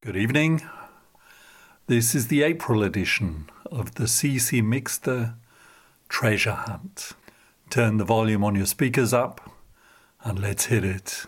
Good evening. This is the April edition of the CC Mixter Treasure Hunt. Turn the volume on your speakers up and let's hit it.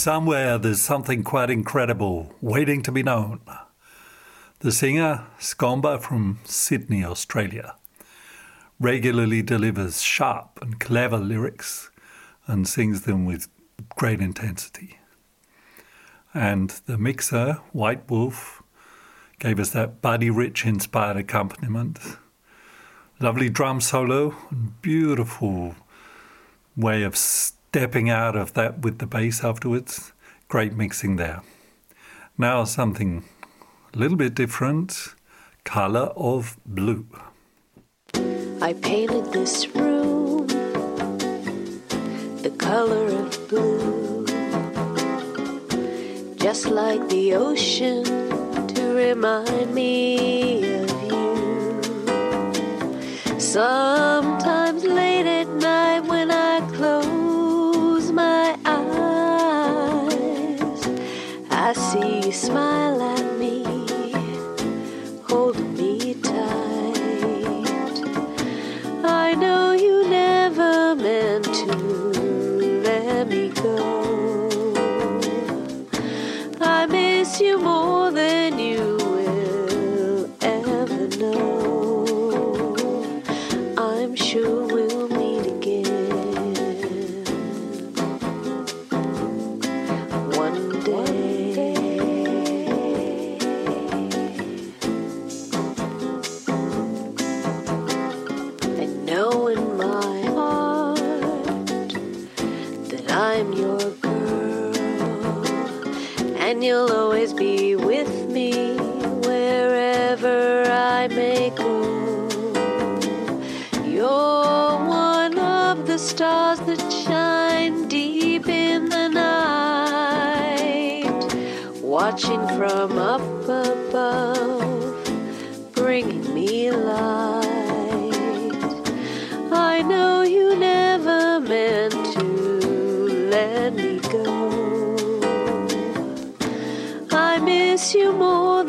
Somewhere there's something quite incredible waiting to be known. The singer, Scomber from Sydney, Australia, regularly delivers sharp and clever lyrics and sings them with great intensity. And the mixer, Whitewolf, gave us that Buddy Rich inspired accompaniment. Lovely drum solo and beautiful way of stepping out of that with the bass afterwards. Great mixing there. Now something a little bit different color of blue. I painted this room the color of blue, just like the ocean to remind me of you. Sometimes late at night always be with me wherever I may go. You're one of the stars that shine deep in the night, watching from up above, bringing me light. Miss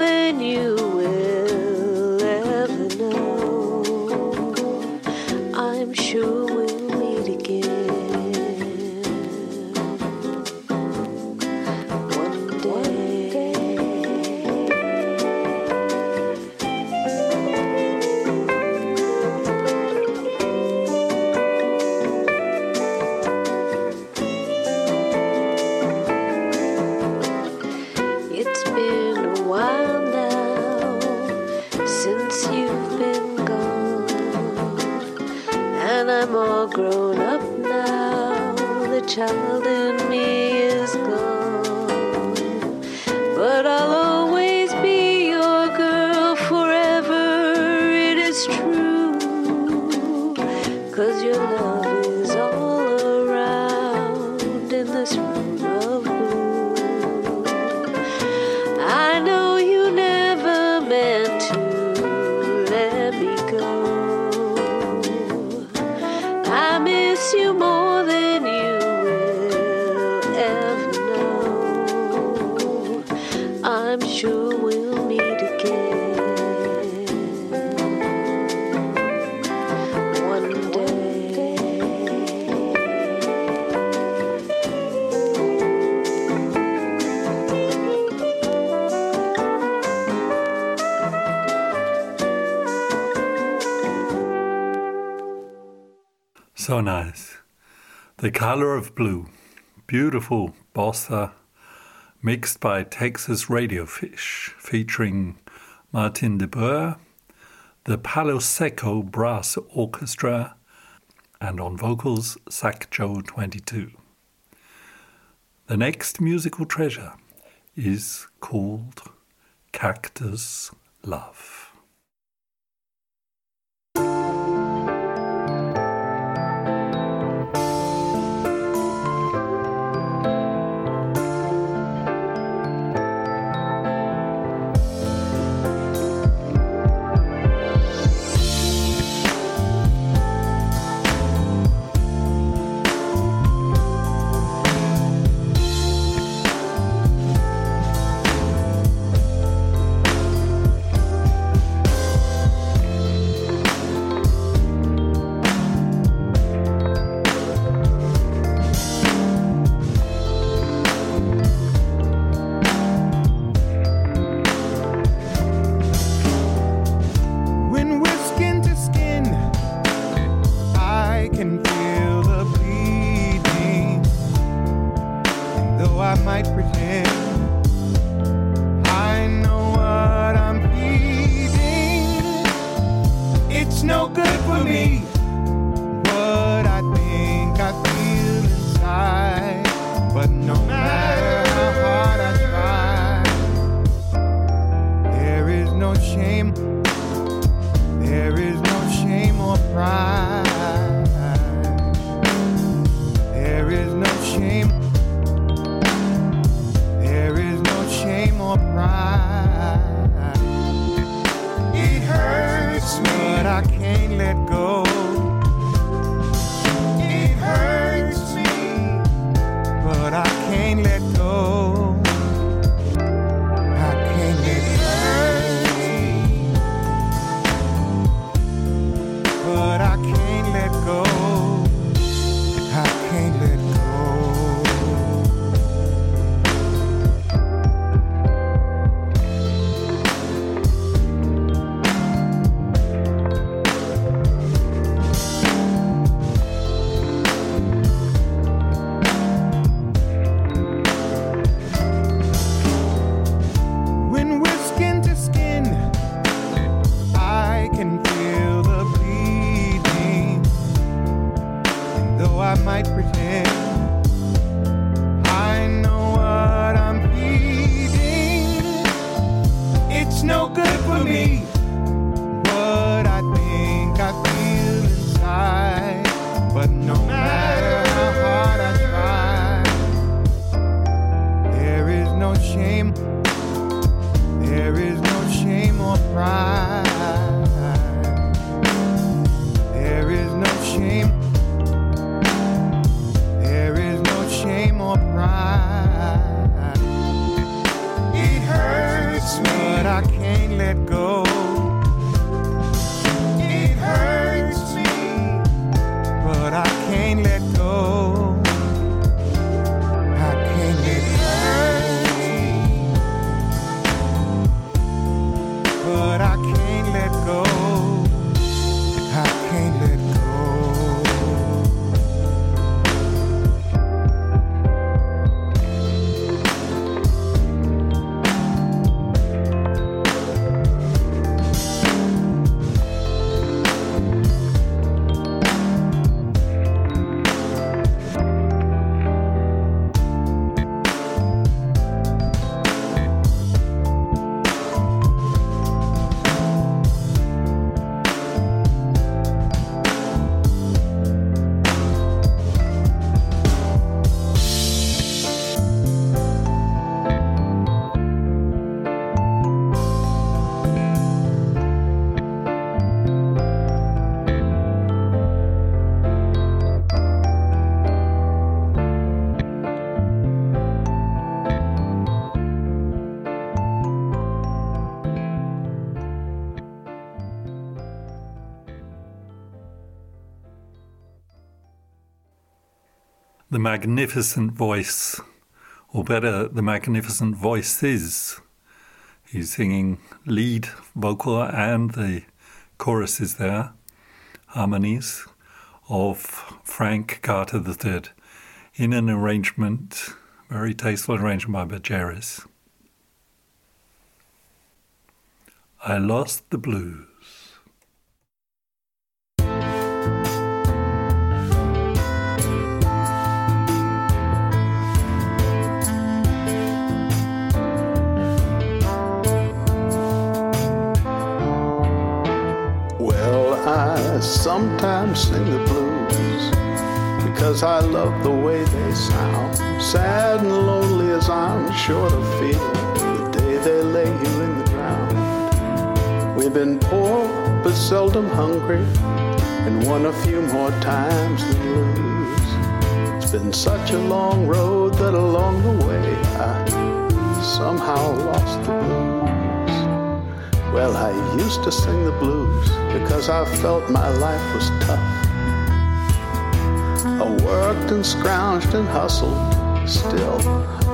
I'm sure we'll meet again. So nice. The color of blue. Beautiful bossa mixed by Texas Radiofish featuring Martijn de Boer, the Paloseco Brazz Orchestra, and on vocals SackJo22. The next musical treasure is called Cactus Love. though I might pretend. I know what I'm feeling. It's no good for me. What I think I feel inside. But no matter how hard I try, there is no shame. There is no shame or pride. Shame. There is no shame or pride. The magnificent voice, or better, the magnificent voices. He's singing lead vocal and the chorus is there, harmonies of Frank Carter III in an arrangement, very tasteful arrangement by Bajeris. I lost the blues. Sometimes sing the blues because I love the way they sound. Sad and lonely as I'm sure to feel the day they lay you in the ground. We've been poor but seldom hungry and won a few more times than lose. It's been such a long road that along the way I somehow lost the blues. Well, I used to sing the blues because I felt my life was tough. I worked and scrounged and hustled, still,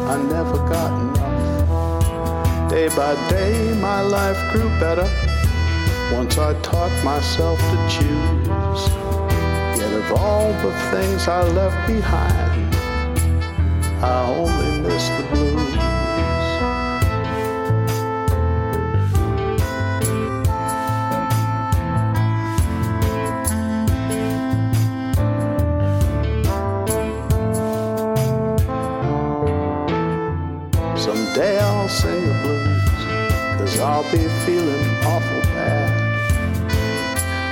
I never got enough. Day by day, my life grew better once I taught myself to choose. Yet, of all the things I left behind, I only miss the blues. sing the blues, cause I'll be feeling awful bad.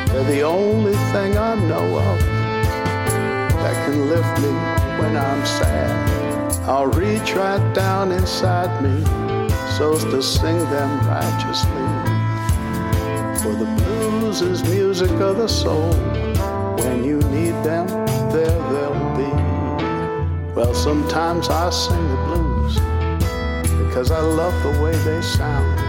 They're the only thing I know of that can lift me when I'm sad. I'll reach right down inside me so's to sing them righteously. For the blues is music of the soul. When you need them, there they'll be. Well, sometimes I sing the because I love the way they sound.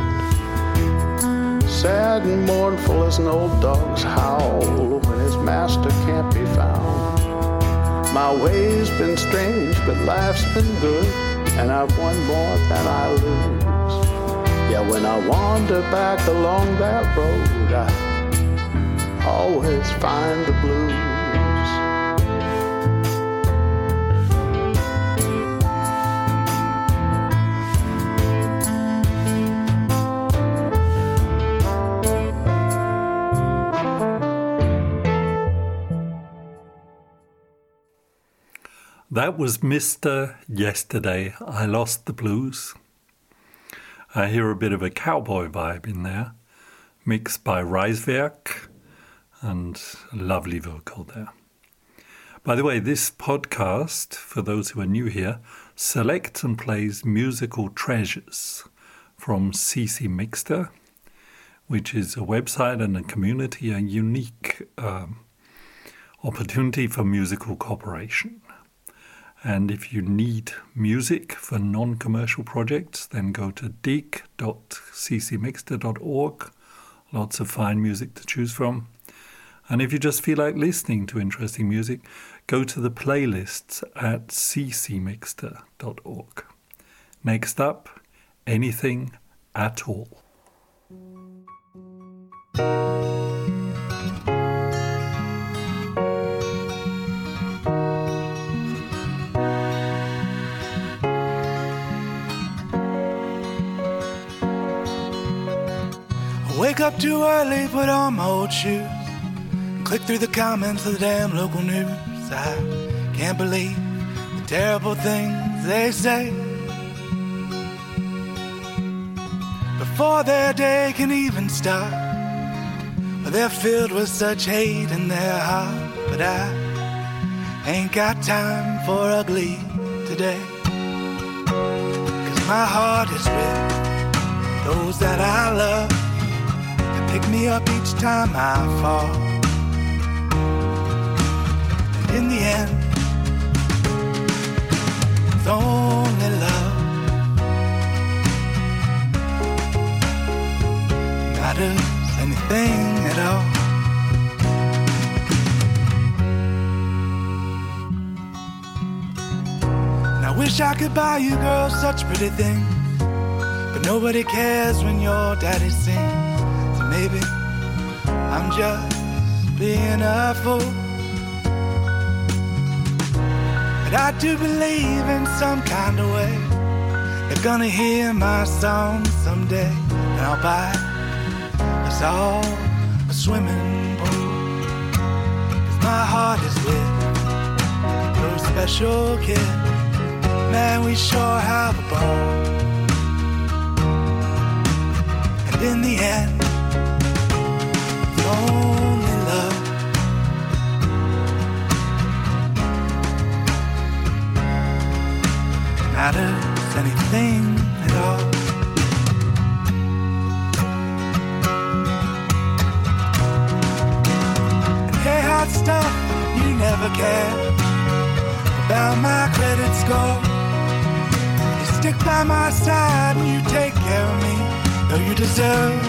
Sad and mournful as an old dog's howl when his master can't be found. My way's been strange, but life's been good, and I've won more than I lose. Yeah, when I wander back along that road, I always find the blues. That was Mr. Yesterday. I Lost the Blues. I hear a bit of a cowboy vibe in there, mixed by Reiswerk and a lovely vocal there. By the way, this podcast, for those who are new here, selects and plays musical treasures from CC Mixter, which is a website and a community, a unique um, opportunity for musical cooperation. And if you need music for non commercial projects, then go to dig.ccmixter.org. Lots of fine music to choose from. And if you just feel like listening to interesting music, go to the playlists at ccmixter.org. Next up, anything at all. Wake up too early, put on my old shoes. Click through the comments of the damn local news. I can't believe the terrible things they say. Before their day can even start, they're filled with such hate in their heart. But I ain't got time for ugly today. Cause my heart is with those that I love pick me up each time I fall. And in the end, it's only love matters anything at all. I wish I could buy you girls such pretty things, but nobody cares when your daddy sings. Maybe I'm just being a fool. But I do believe in some kind of way. They're gonna hear my song someday. And I'll buy us all a swimming pool. Cause my heart is with those special kids. Man, we sure have a ball. And in the end, love. Matters anything at all. Hey, hot stuff, you never cared about my credit score. You stick by my side and you take care of me, though you deserve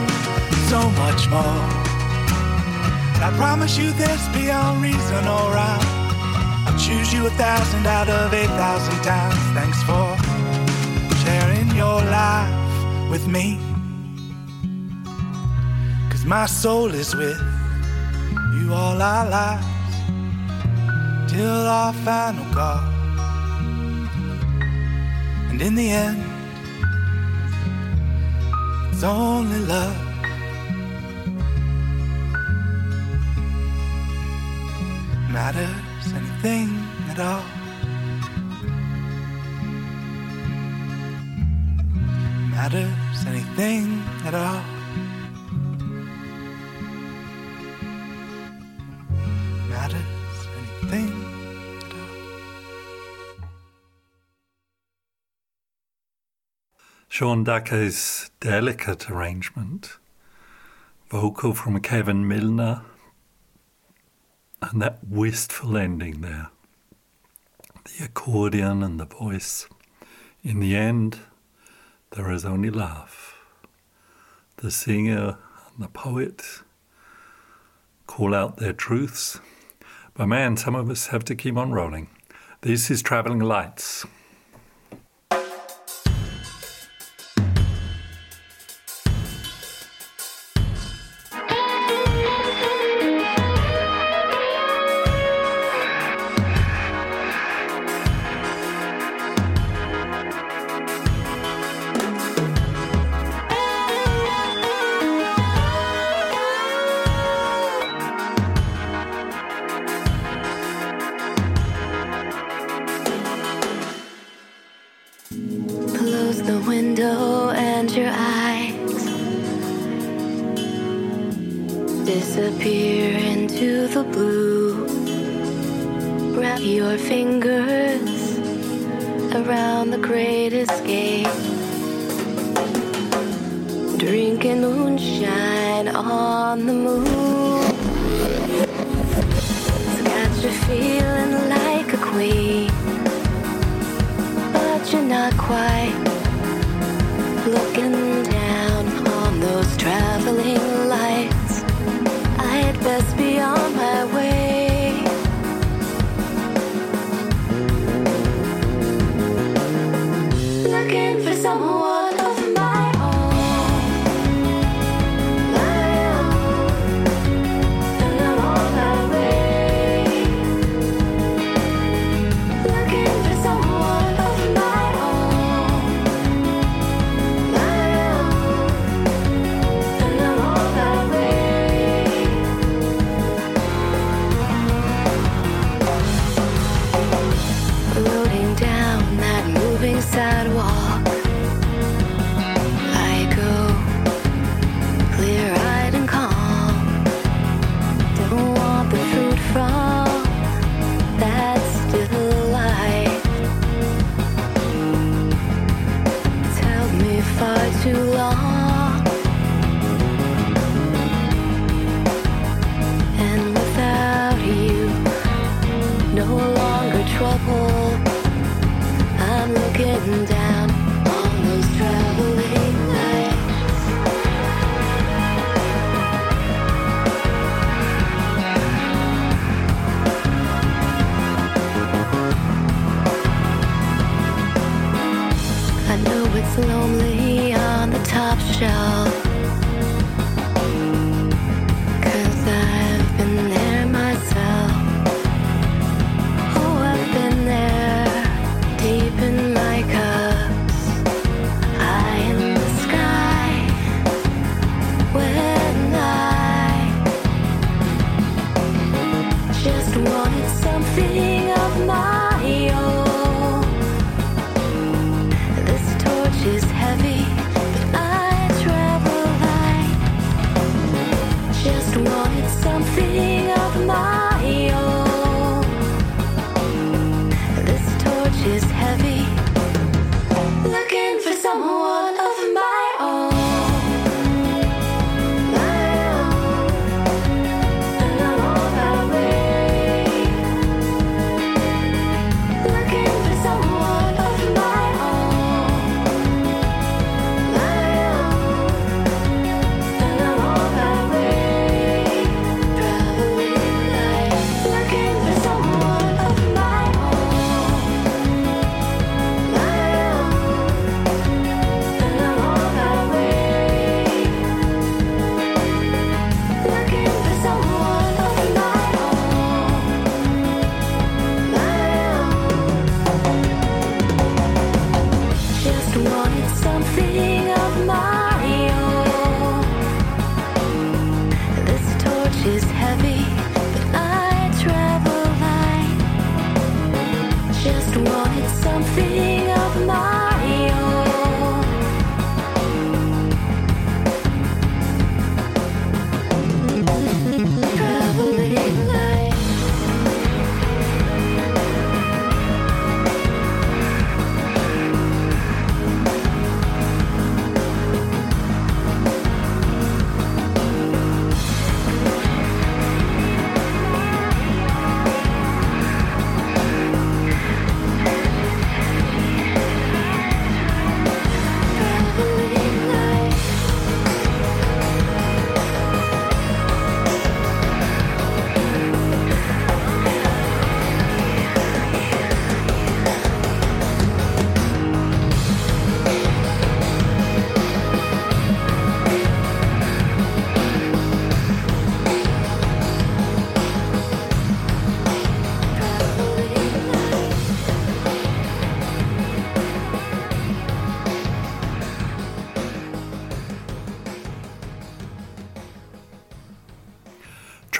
so much more. I promise you this beyond reason or rhyme. I'll choose you a thousand out of eight thousand times. Thanks for sharing your life with me. Cause my soul is with you all our lives till our final call. And in the end, it's only love. matters anything at all. Matters anything at all. Matters anything at all. Siobhan Dakay's delicate arrangement, vocal from Kevin Milner and that wistful ending there the accordion and the voice. In the end, there is only love. The singer and the poet call out their truths. But man, some of us have to keep on rolling. This is Traveling Lights. where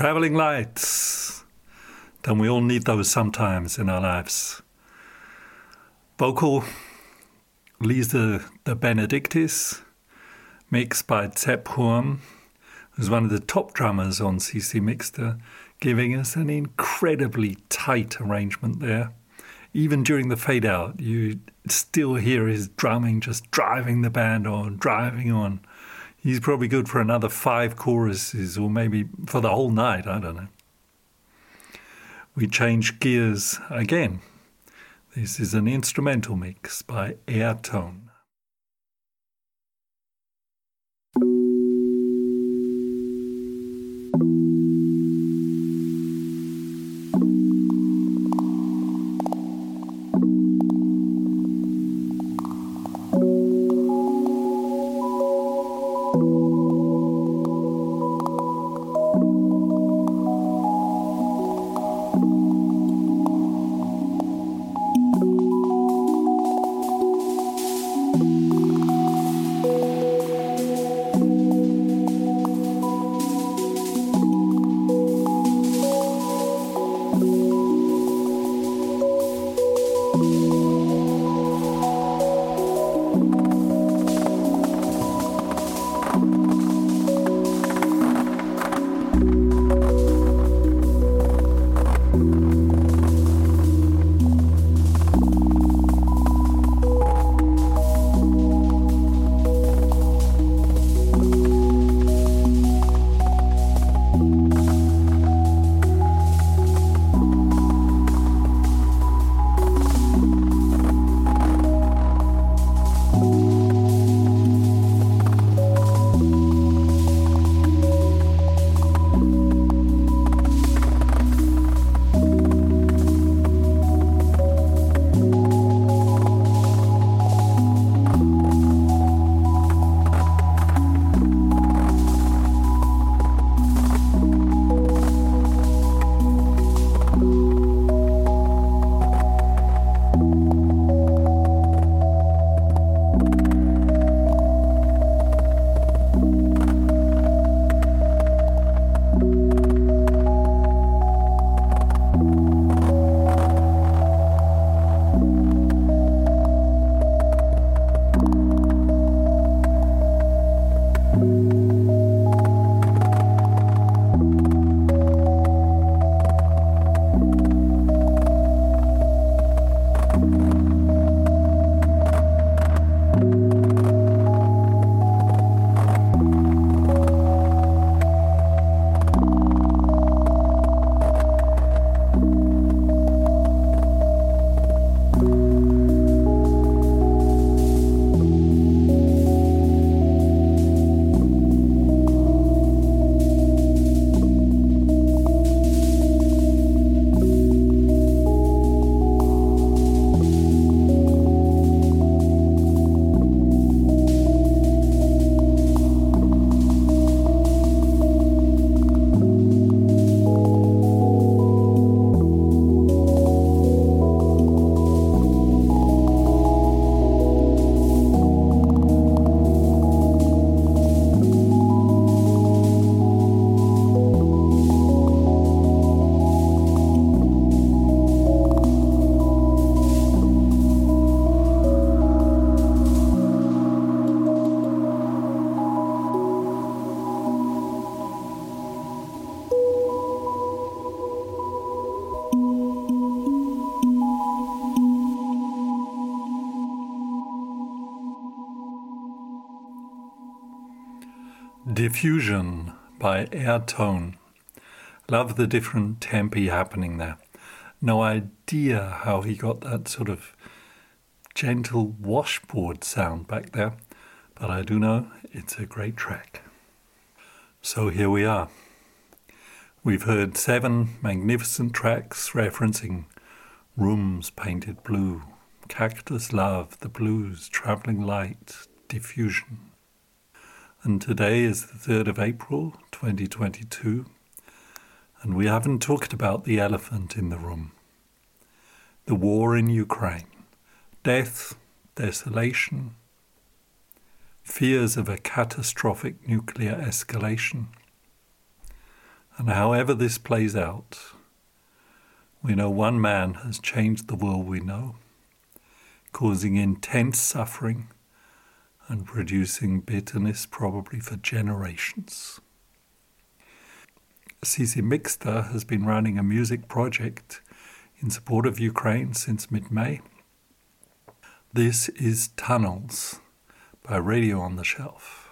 Traveling lights. Don't we all need those sometimes in our lives? Vocal Lisa DeBenedictis, mixed by Zep Hurme, who's one of the top drummers on CC Mixter, giving us an incredibly tight arrangement there. Even during the fade out, you still hear his drumming just driving the band on, driving on. He's probably good for another five choruses or maybe for the whole night, I don't know. We change gears again. This is an instrumental mix by Airtone. Diffusion by Airtone. Love the different tempi happening there. No idea how he got that sort of gentle washboard sound back there, but I do know it's a great track. So here we are. We've heard seven magnificent tracks referencing rooms painted blue, cactus love, the blues, traveling light, diffusion and today is the 3rd of April 2022, and we haven't talked about the elephant in the room. The war in Ukraine, death, desolation, fears of a catastrophic nuclear escalation, And however this plays out, we know one man has changed the world we know, causing intense suffering and producing bitterness probably for generations. CC Mixter has been running a music project in support of Ukraine since mid May. This is Tunnels by Radio on the Shelf.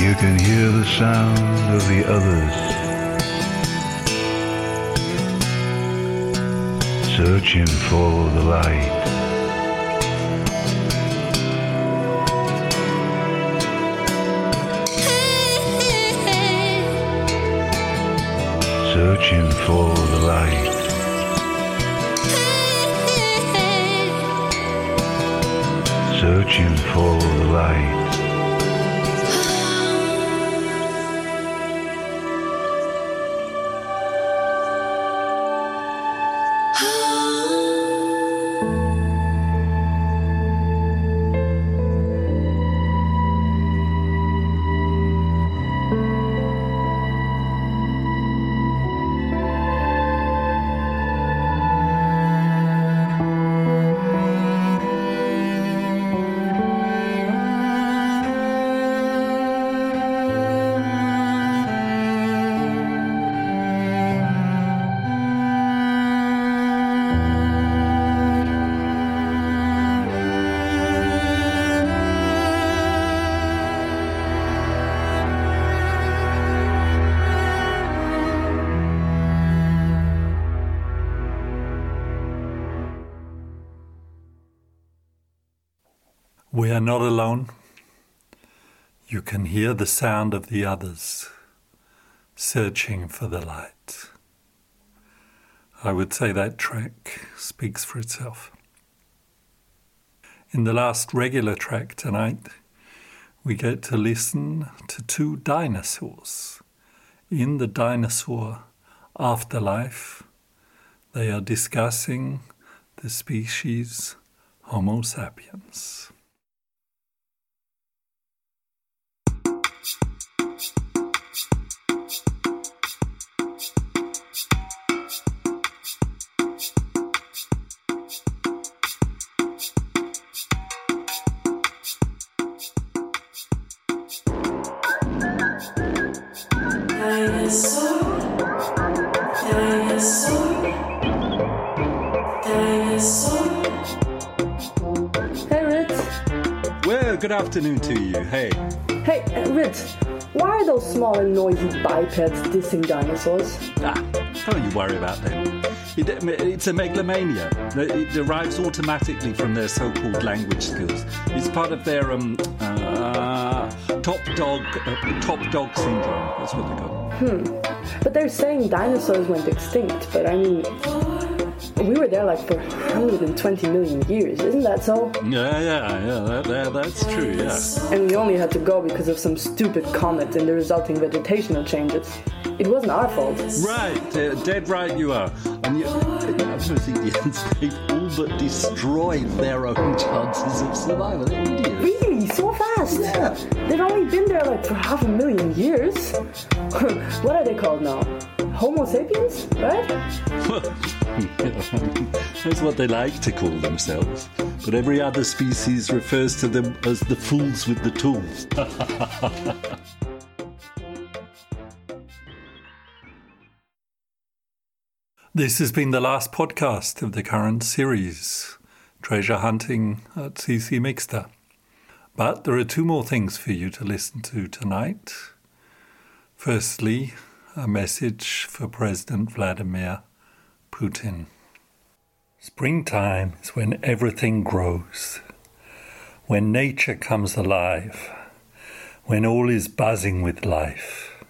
You can hear the sound of the others searching for the light. Searching for the light. and follow the light. Hear the sound of the others searching for the light. I would say that track speaks for itself. In the last regular track tonight, we get to listen to two dinosaurs. In the dinosaur afterlife, they are discussing the species Homo sapiens. Good afternoon to you. Hey. Hey, RITS. Why are those small and noisy bipeds dissing dinosaurs? Ah, don't you worry about them. It, it's a megalomania. It derives automatically from their so-called language skills. It's part of their um, uh, top dog, uh, top dog syndrome. That's what they got. But they're saying dinosaurs went extinct, but I mean, we were there like for 120 million years, isn't that so? Yeah, yeah, yeah. That, that, that's true. Yeah. And we only had to go because of some stupid comet and the resulting vegetational changes. It wasn't our fault. Right, uh, dead right you are. And you, I think the ants, they've all but destroyed their own chances of survival. Really? So fast? Yeah. They've only been there like for half a million years? what are they called now? Homo sapiens, right? That's what they like to call themselves. But every other species refers to them as the fools with the tools. This has been the last podcast of the current series, Treasure Hunting at CC Mixter. But there are two more things for you to listen to tonight. Firstly, a message for President Vladimir Putin. Springtime is when everything grows, when nature comes alive, when all is buzzing with life.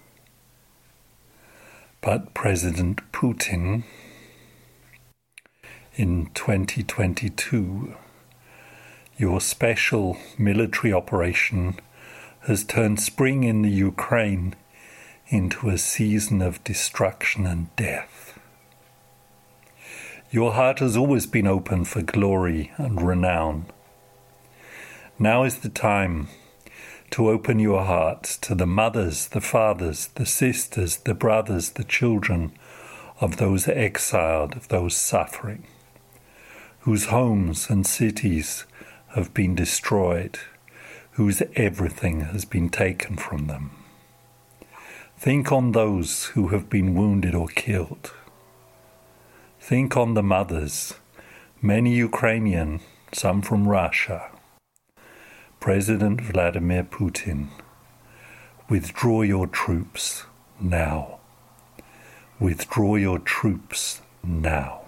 But President Putin in 2022, your special military operation has turned spring in the Ukraine into a season of destruction and death. Your heart has always been open for glory and renown. Now is the time to open your heart to the mothers, the fathers, the sisters, the brothers, the children of those exiled, of those suffering, whose homes and cities have been destroyed, whose everything has been taken from them. Think on those who have been wounded or killed. Think on the mothers, many Ukrainian, some from Russia. President Vladimir Putin, withdraw your troops now. Withdraw your troops now.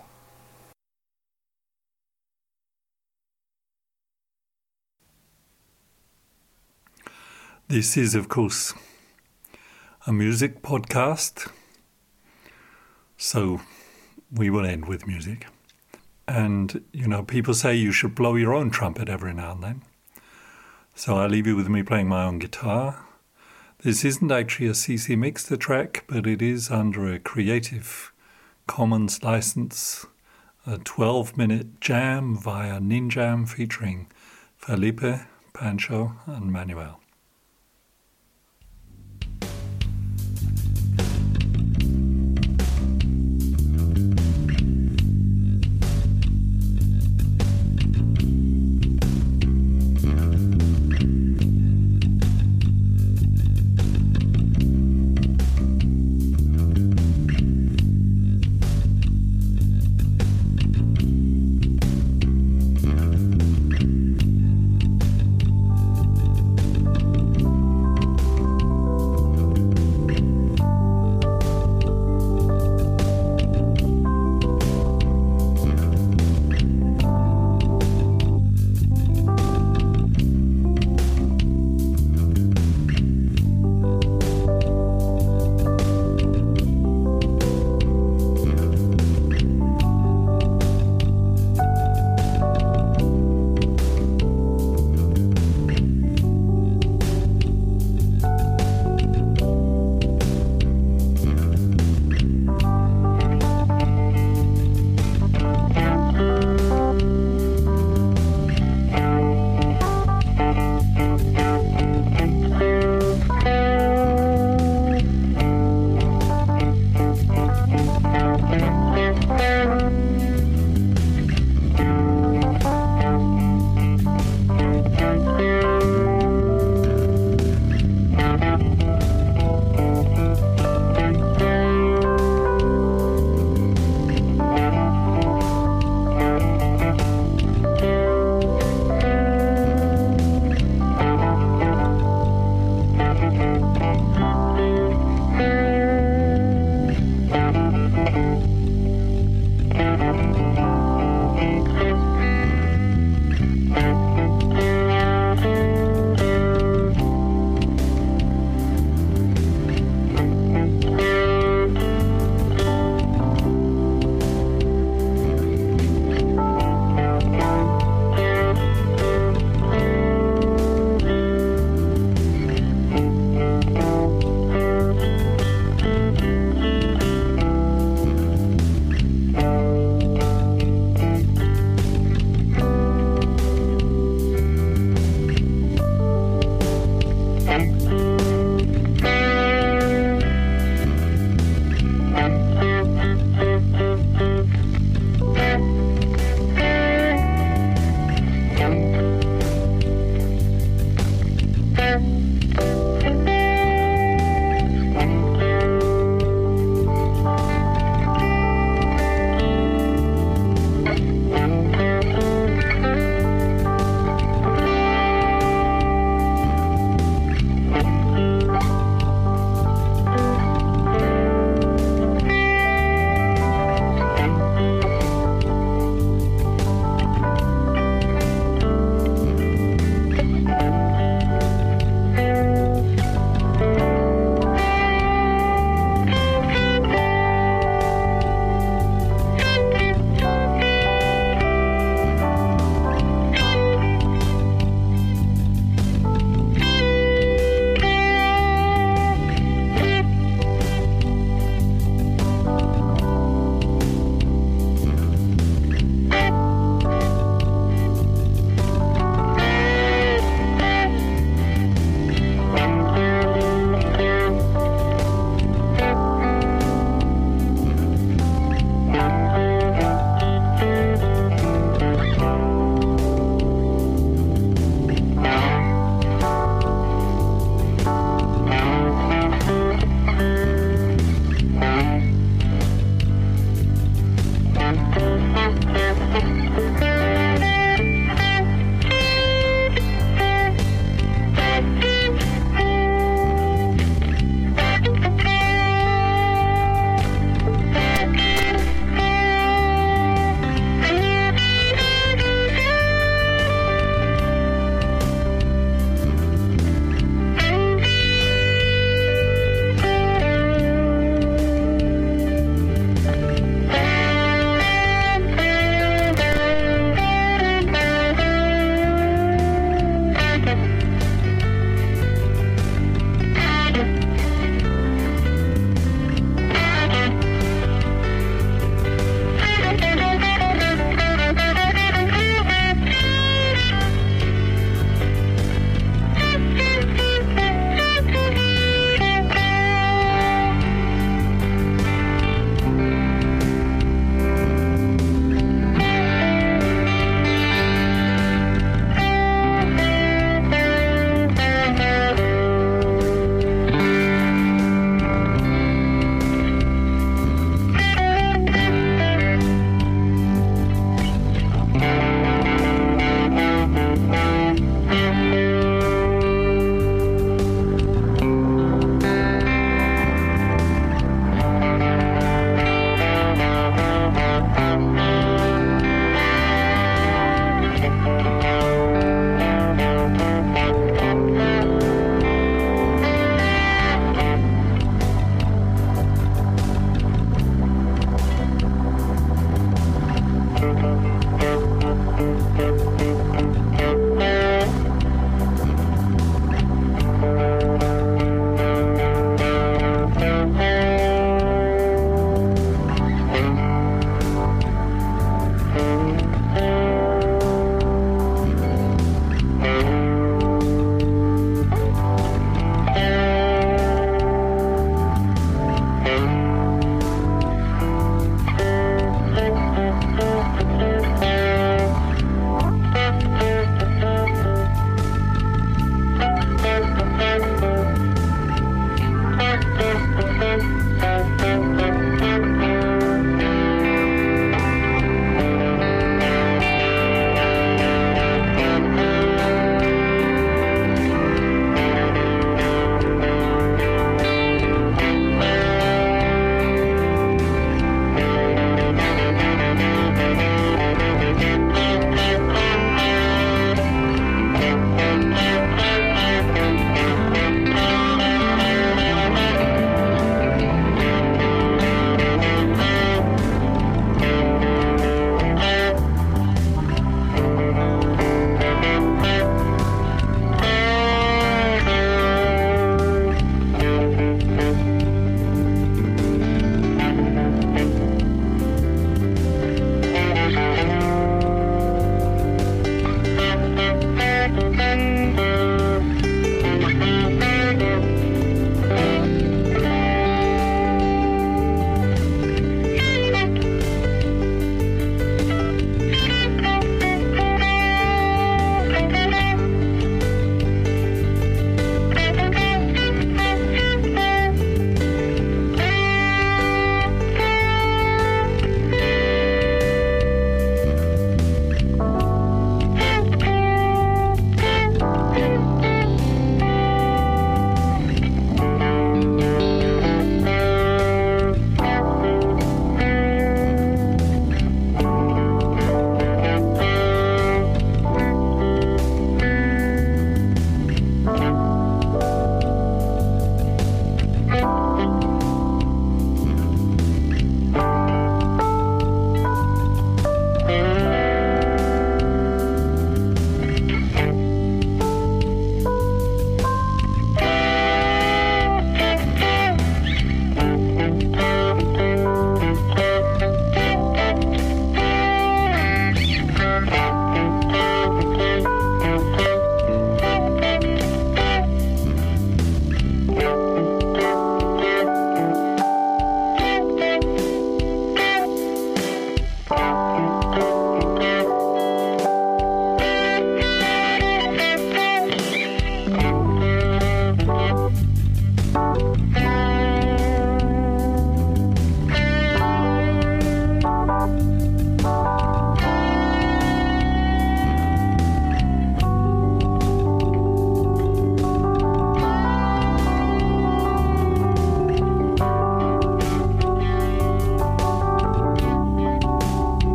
This is, of course, a music podcast, so we will end with music. And, you know, people say you should blow your own trumpet every now and then. So I leave you with me playing my own guitar. This isn't actually a CC Mixter track, but it is under a Creative Commons license, a 12 minute jam via Ninjam featuring Felipe, Pancho, and Manuel.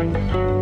Thank you.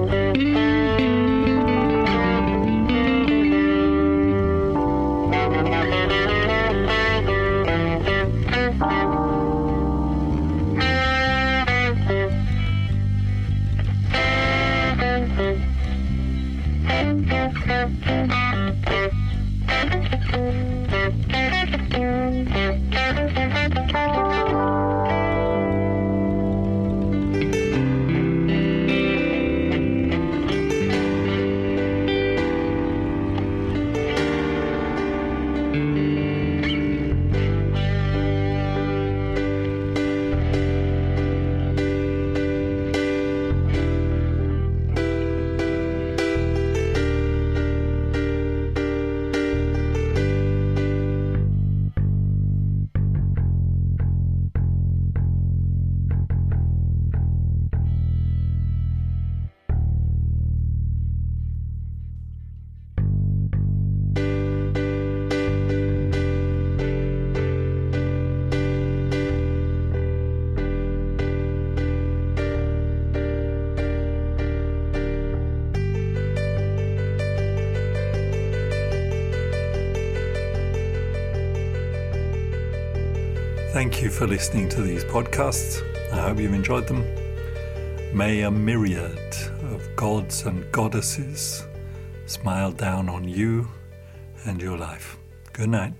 You for listening to these podcasts. I hope you've enjoyed them. May a myriad of gods and goddesses smile down on you and your life. Good night.